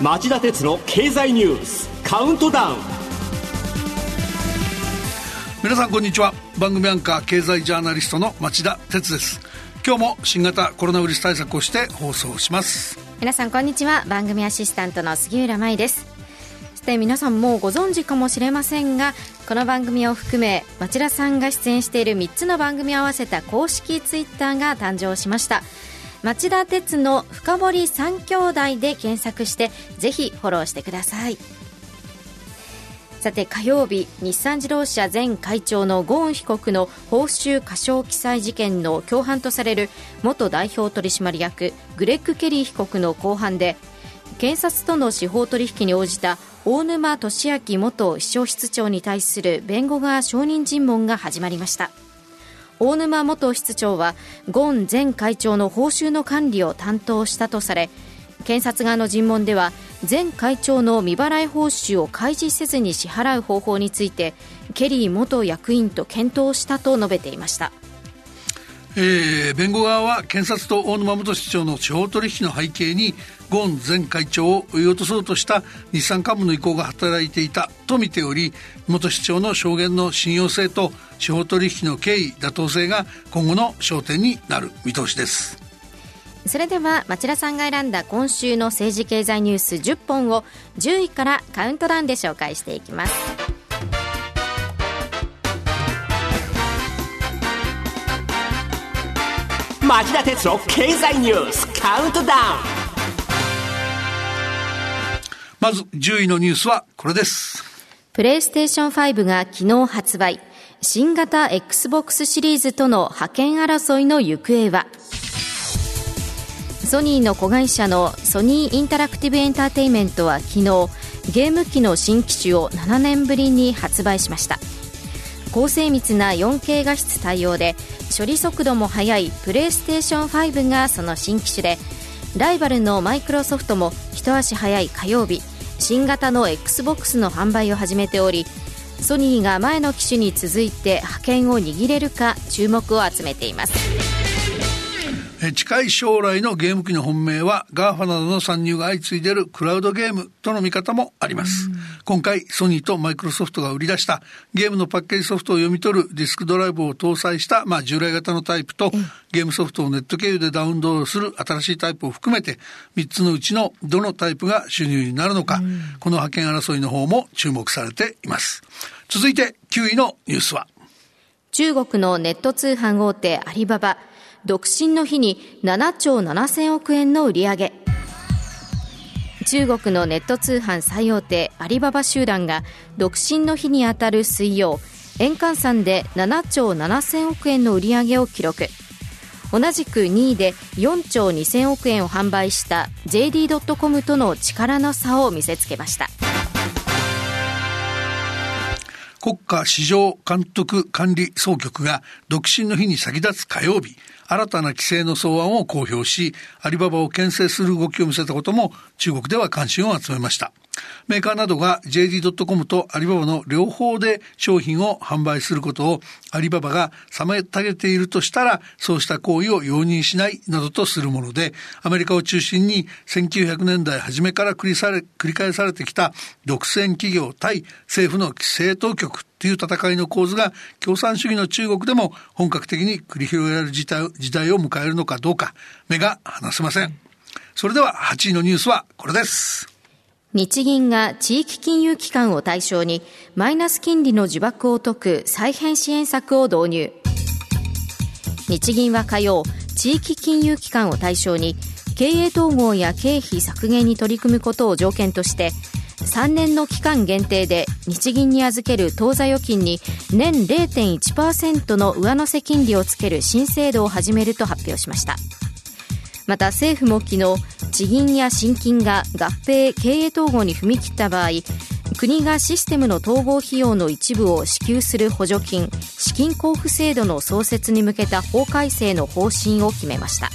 町田鉄の経済ニュースカウントダウン。皆さんこんにちは。番組アンカー経済ジャーナリストの町田鉄です。今日も新型コロナウイルス対策をして放送します。皆さんこんにちは。番組アシスタントの杉浦舞です。そして皆さんもうご存知かもしれませんがこの番組を含め町田さんが出演している3つの番組を合わせた公式ツイッターが誕生しました町田鉄の深堀三兄弟で検索してぜひフォローしてください。さて火曜日日産自動車前会長のゴーン被告の報酬過少記載事件の共犯とされる元代表取締役グレッグ・ケリー被告の公判で検察との司法取引に応じた大沼俊明元秘書室長に対する弁護側証人尋問が始まりました。大沼元室長はゴン前会長の報酬の管理を担当したとされ検察側の尋問では前会長の未払い報酬を開示せずに支払う方法についてケリー元役員と検討したと述べていました。えー、弁護側は検察と大沼元市長の司法取引の背景にゴーン前会長を追い落とそうとした日産幹部の意向が働いていたと見ており元市長の証言の信用性と司法取引の経緯妥当性が今後の焦点になる見通しです。それでは町田さんが選んだ今週の政治経済ニュース10本を10位からカウントダウンで紹介していきます。町田鉄の経済ニュースカウントダウンまず10位のニュースはこれです。プレイステーション5が昨日発売。新型 XBOX シリーズとの覇権争いの行方は？ソニーの子会社のソニーインタラクティブエンターテインメントは昨日ゲーム機の新機種を7年ぶりに発売しました高精密な 4K 画質対応で処理速度も速いプレイステーション5がその新機種でライバルのマイクロソフトも一足早い火曜日新型の XBOX の販売を始めておりソニーが前の機種に続いて覇権を握れるか注目を集めています。近い将来のゲーム機の本命は GAFA などの参入が相次いでいるクラウドゲームとの見方もあります。今回ソニーとマイクロソフトが売り出したゲームのパッケージソフトを読み取るディスクドライブを搭載した、まあ、従来型のタイプとゲームソフトをネット経由でダウンロードする新しいタイプを含めて3つのうちのどのタイプが収入になるのか、この派遣争いの方も注目されています。続いて9位のニュースは。中国のネット通販大手アリババ独身の日に7兆7000億円の売り上げ。中国のネット通販最大手アリババ集団が独身の日にあたる水曜円換算で7兆7000億円の売り上げを記録。同じく2位で4兆2000億円を販売した JD.com との力の差を見せつけました。国家市場監督管理総局が独身の日に先立つ火曜日新たな規制の草案を公表し、アリババを牽制する動きを見せたことも中国では関心を集めました。メーカーなどが JD.com とアリババの両方で商品を販売することをアリババが妨げているとしたらそうした行為を容認しないなどとするものでアメリカを中心に1900年代初めから繰りされ繰り返されてきた独占企業対政府の規制当局という戦いの構図が共産主義の中国でも本格的に繰り広げられる時代時代を迎えるのかどうか目が離せません。それでは8位のニュースはこれです。日銀が地域金融機関を対象にマイナス金利の呪縛を解く再編支援策を導入。日銀は火曜、地域金融機関を対象に経営統合や経費削減に取り組むことを条件として3年の期間限定で日銀に預ける当座預金に年0.1%の上乗せ金利をつける新制度を始めると発表しましたまた政府も昨日地銀や新金が合併経営統合に踏み切った場合国がシステムの統合費用の一部を支給する補助金資金交付制度の創設に向けた法改正の方針を決めました。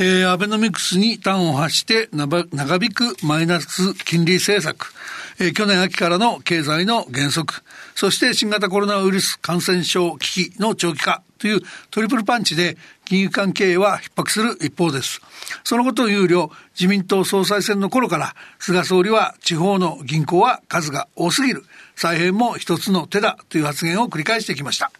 えー、アベノミクスに端を発して長引くマイナス金利政策、えー、去年秋からの経済の減速、そして新型コロナウイルス感染症危機の長期化。というトリプルパンチで金融関係は逼迫する一方です。そのことを憂慮、自民党総裁選の頃から菅総理は地方の銀行は数が多すぎる。再編も一つの手だという発言を繰り返してきました。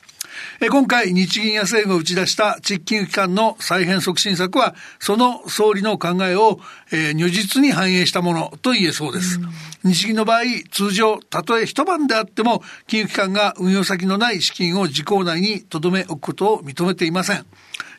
今回、日銀や政府が打ち出した地域金融機関の再編促進策は、その総理の考えを、えー、如実に反映したものと言えそうです。日銀の場合、通常、たとえ一晩であっても、金融機関が運用先のない資金を時効内に留め置くことを認めていません。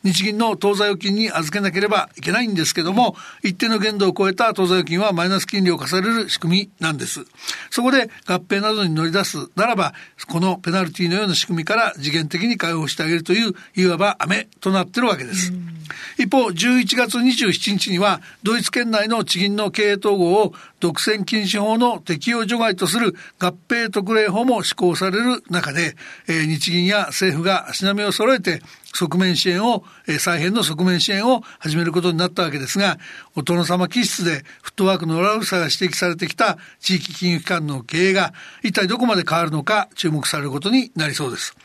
日銀の当座預金に預けなければいけないんですけども、一定の限度を超えた当座預金はマイナス金利を課される仕組みなんです。そこで合併などに乗り出すならば、このペナルティのような仕組みから次元的に解放してあげるという、いわば飴となっているわけです。一方、11月27日には、ドイツ圏内の地銀の経営統合を独占禁止法の適用除外とする合併特例法も施行される中で、えー、日銀や政府が足並みを揃えて側面支援を、えー、再編の側面支援を始めることになったわけですが、お殿様気質でフットワークの悪さが指摘されてきた地域金融機関の経営が一体どこまで変わるのか注目されることになりそうです。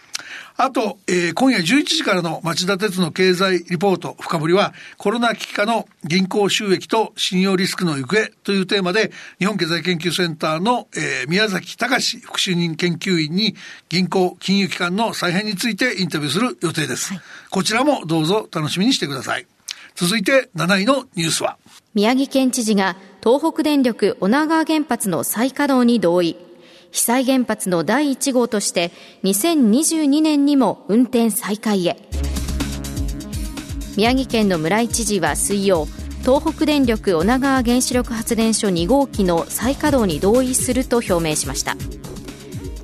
あと、えー、今夜11時からの町田鉄の経済リポート深掘りは、コロナ危機下の銀行収益と信用リスクの行方というテーマで、日本経済研究センターの、えー、宮崎隆副主任研究員に銀行、金融機関の再編についてインタビューする予定です。はい、こちらもどうぞ楽しみにしてください。続いて7位のニュースは宮城県知事が東北電力女川原発の再稼働に同意。被災原発の第1号として2022年にも運転再開へ。宮城県の村井知事は水曜東北電力女川原子力発電所2号機の再稼働に同意すると表明しました。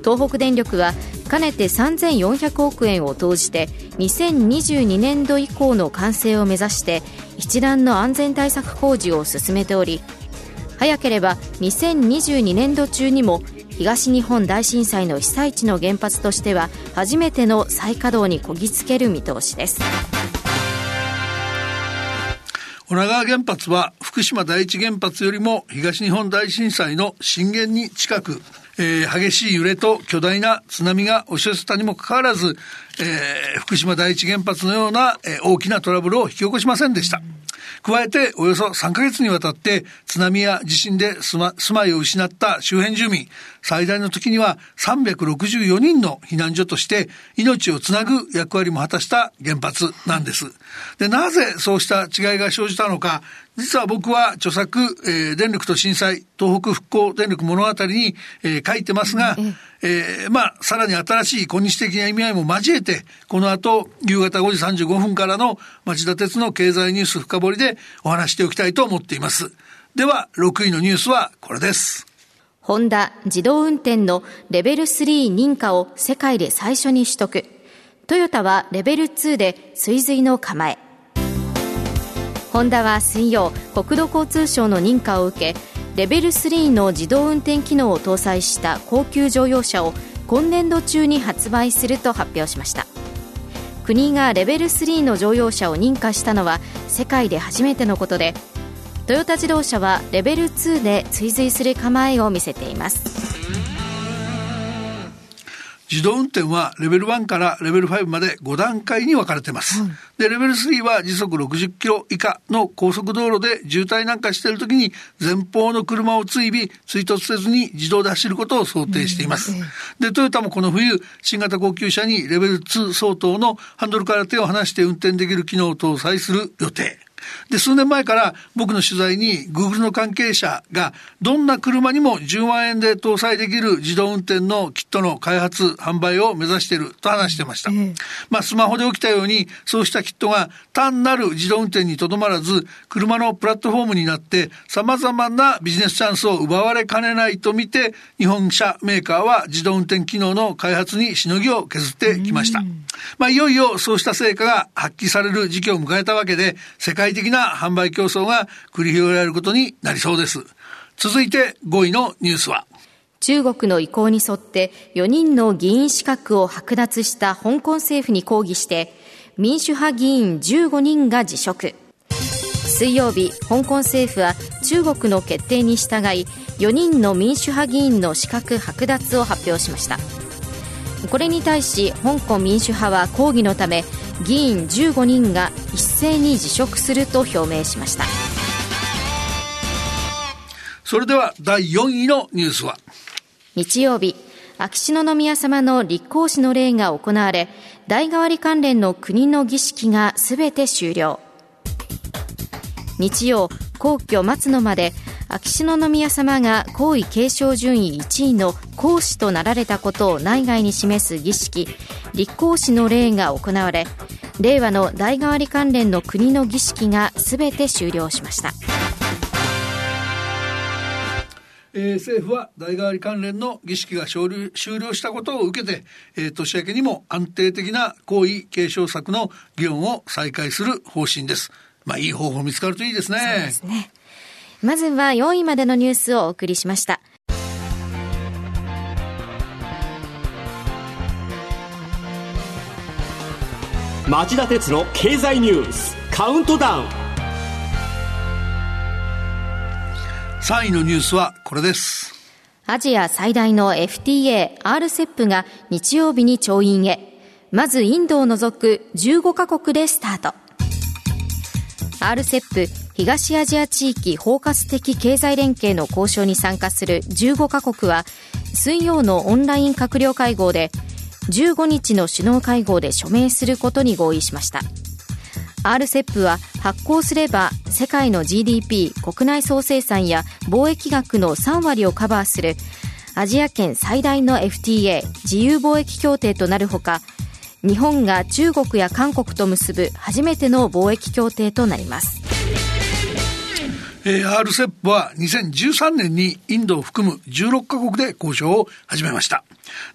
東北電力はかねて3400億円を投じて2022年度以降の完成を目指して一段の安全対策工事を進めており早ければ2022年度中にも東日本大震災の被災地の原発としては初めての再稼働にこぎつける見通しです。女川原発は福島第一原発よりも東日本大震災の震源に近く、えー、激しい揺れと巨大な津波が押し寄せたにもかかわらず、えー、福島第一原発のような、えー、大きなトラブルを引き起こしませんでした。加えて、およそ3ヶ月にわたって津波や地震で住ま住まいを失った周辺住民、最大の時には364人の避難所として命をつなぐ役割も果たした原発なんです。で、なぜそうした違いが生じたのか、実は僕は著作、えー、電力と震災、東北復興電力物語に、えー、書いてますが、えー、まあ、さらに新しい今日的な意味合いも交えて、この後、夕方5時35分からの町田鉄の経済ニュース深掘りでお話しておきたいと思っています。では、6位のニュースはこれです。ホンダ自動運転のレベル3認可を世界で最初に取得。トヨタはレベル2で追随の構え。ホンダは水曜、国土交通省の認可を受け、レベル3の自動運転機能を搭載した高級乗用車を今年度中に発売すると発表しました。国がレベル3の乗用車を認可したのは世界で初めてのことでトヨタ自動車はレベル2で追随する構えを見せています。自動運転はレベル1からレベル5まで5段階に分かれてます。うん、で、レベル3は時速60キロ以下の高速道路で渋滞なんかしている時に前方の車を追尾、追突せずに自動で走ることを想定しています。うん、で、トヨタもこの冬、新型高級車にレベル2相当のハンドルから手を離して運転できる機能を搭載する予定。で、数年前から僕の取材に Google の関係者がどんな車にも10万円で搭載できる自動運転のキットの開発、販売を目指していると話してました。まあ、スマホで起きたようにそうしたキットが単なる自動運転にとどまらず、車のプラットフォームになって様々なビジネスチャンスを奪われかねないと見て、日本車メーカーは自動運転機能の開発にしのぎを削ってきました。まあ、いよいよそうした成果が発揮される時期を迎えたわけで、世界的な販売競争が繰り広げられることになりそうです。続いて5位のニュースは、中国の意向に沿って4人の議員資格を剥奪した香港政府に抗議して民主派議員15人が辞職。水曜日香港政府は中国の決定に従い4人の民主派議員の資格剥奪を発表しました。これに対し香港民主派は抗議のため議員15人が一斉に辞職すると表明しました。それでは第4位のニュースは？日曜日秋篠宮さまの立候補の礼が行われ代替わり関連の国の儀式がすべて終了。日曜皇居松野まで秋篠宮さまが皇位継承順位1位の皇嗣となられたことを内外に示す儀式立皇嗣の礼が行われ令和の代替わり関連の国の儀式がすべて終了しました。えー、政府は代替わり関連の儀式が終了したことを受けて、えー、年明けにも安定的な皇位継承策の議論を再開する方針です。まあ、いい方法見つかるといいですね。そうですね。まずは4位までのニュースをお送りしました。町田鉄の経済ニュースカウントダウン。3位のニュースはこれです。アジア最大の FTA RCEP が日曜日に調印へ。まずインドを除く15カ国でスタート。RCEP 東アジア地域包括的経済連携の交渉に参加する15カ国は水曜のオンライン閣僚会合で15日の首脳会合で署名することに合意しました。RCEP は発行すれば世界の GDP 国内総生産や貿易額の3割をカバーするアジア圏最大の FTA 自由貿易協定となるほか日本が中国や韓国と結ぶ初めての貿易協定となります。えー、RCEP は2013年にインドを含む16カ国で交渉を始めました。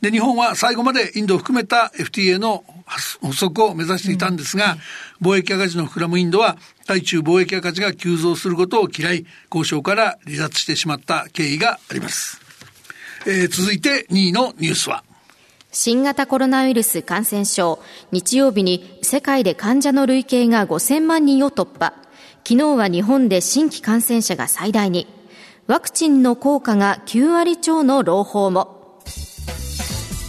で、日本は最後までインドを含めた FTA の発足を目指していたんですが、うん、貿易赤字の膨らむインドは、対中貿易赤字が急増することを嫌い、交渉から離脱してしまった経緯があります。えー、続いて2位のニュースは、新型コロナウイルス感染症、日曜日に世界で患者の累計が5000万人を突破。昨日は日本で新規感染者が最大に、ワクチンの効果が9割超の朗報も。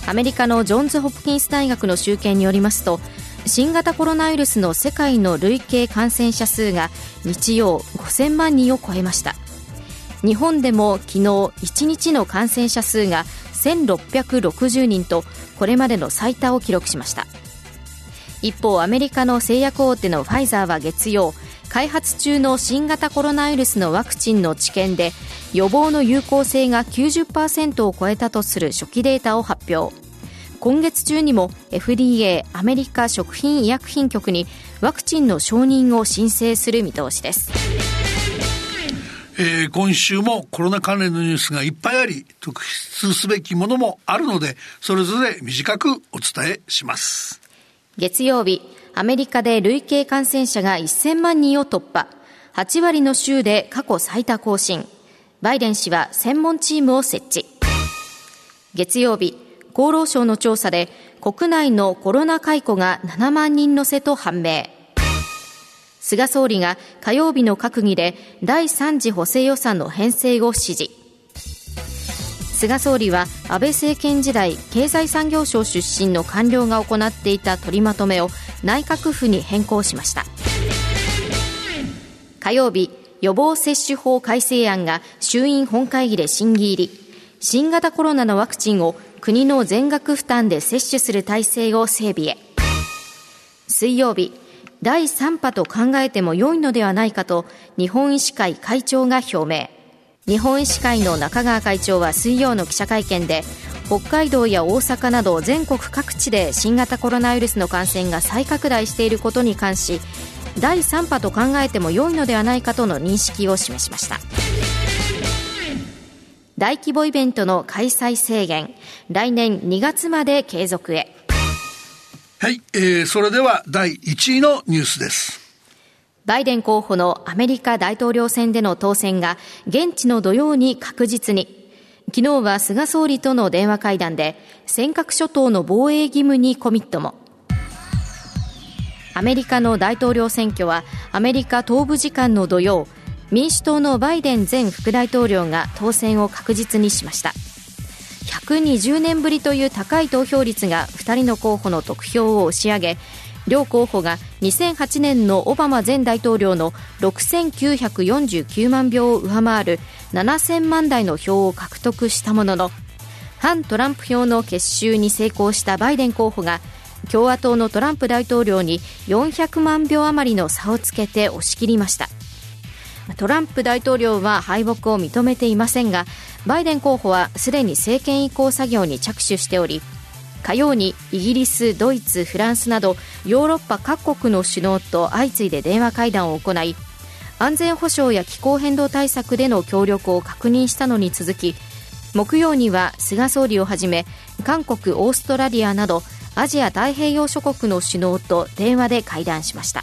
アメリカのジョンズ・ホプキンス大学の集計によりますと、新型コロナウイルスの世界の累計感染者数が日曜5000万人を超えました。日本でも昨日1日の感染者数が1660人とこれまでの最多を記録しました一方アメリカの製薬大手のファイザーは月曜開発中の新型コロナウイルスのワクチンの治験で予防の有効性が90%を超えたとする初期データを発表今月中にも FDA アメリカ食品医薬品局にワクチンの承認を申請する見通しですえー、今週もコロナ関連のニュースがいっぱいあり、特筆すべきものもあるので、それぞれ短くお伝えします。月曜日、アメリカで累計感染者が1000万人を突破。8割の州で過去最多更新。バイデン氏は専門チームを設置。月曜日、厚労省の調査で国内のコロナ解雇が7万人乗せと判明。菅総理が火曜日の閣議で第3次補正予算の編成を指示。菅総理は安倍政権時代経済産業省出身の官僚が行っていた取りまとめを内閣府に変更しました。火曜日予防接種法改正案が衆院本会議で審議入り。新型コロナのワクチンを国の全額負担で接種する体制を整備へ。水曜日第3波と考えても良いのではないかと日本医師会会長が表明。日本医師会の中川会長は水曜の記者会見で北海道や大阪など全国各地で新型コロナウイルスの感染が再拡大していることに関し第3波と考えても良いのではないかとの認識を示しました。大規模イベントの開催制限来年2月まで継続へ。はい、えー、それでは第1位のニュースです。バイデン候補のアメリカ大統領選での当選が現地の土曜に確実に。昨日は菅総理との電話会談で尖閣諸島の防衛義務にコミットも。アメリカの大統領選挙はアメリカ東部時間の土曜、民主党のバイデン前副大統領が当選を確実にしました。120年ぶりという高い投票率が2人の候補の得票を押し上げ両候補が2008年のオバマ前大統領の6949万票を上回る7000万台の票を獲得したものの反トランプ票の結集に成功したバイデン候補が共和党のトランプ大統領に400万票余りの差をつけて押し切りました。トランプ大統領は敗北を認めていませんがバイデン候補はすでに政権移行作業に着手しており火曜にイギリス、ドイツ、フランスなどヨーロッパ各国の首脳と相次いで電話会談を行い安全保障や気候変動対策での協力を確認したのに続き木曜には菅総理をはじめ韓国、オーストラリアなどアジア太平洋諸国の首脳と電話で会談しました。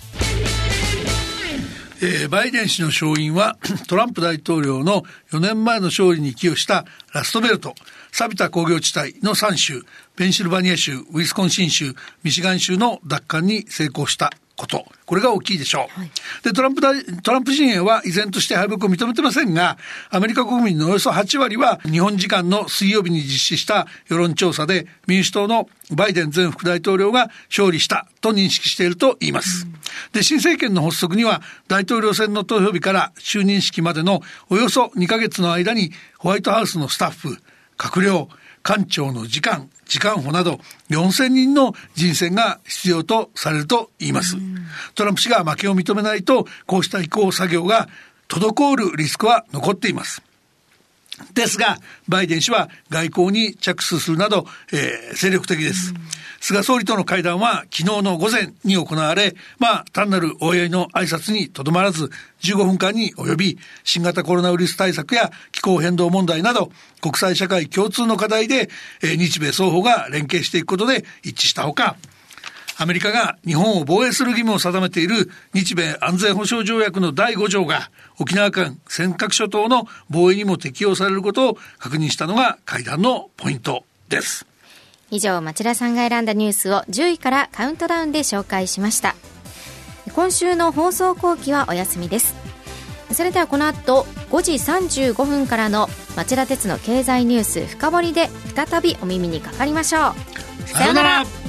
えー、バイデン氏の勝因は トランプ大統領の4年前の勝利に寄与したラストベルト、錆びた工業地帯の3州、ペンシルバニア州、ウィスコンシン州、ミシガン州の奪還に成功したこと。これが大きいでしょう。はい、で、トランプ大、トランプ陣営は依然として敗北を認めてませんが、アメリカ国民のおよそ8割は日本時間の水曜日に実施した世論調査で民主党のバイデン前副大統領が勝利したと認識していると言います。うん、で、新政権の発足には大統領選の投票日から就任式までのおよそ2ヶ月の間にホワイトハウスのスタッフ、閣僚、官庁の時間、時間補など4000人の人選が必要とされると言います。トランプ氏が負けを認めないと、こうした移行作業が滞るリスクは残っています。ですが、バイデン氏は外交に着手するなど、えー、精力的です。菅総理との会談は昨日の午前に行われ、まあ、単なるお祝いの挨拶にとどまらず、15分間に及び、新型コロナウイルス対策や気候変動問題など、国際社会共通の課題で、えー、日米双方が連携していくことで一致したほか、アメリカが日本を防衛する義務を定めている日米安全保障条約の第5条が沖縄県尖閣諸島の防衛にも適用されることを確認したのが会談のポイントです。以上、町田さんが選んだニュースを10位からカウントダウンで紹介しました。今週の放送後期はお休みです。それではこの後5時35分からの町田鉄の経済ニュース深掘りで再びお耳にかかりましょう。さようなら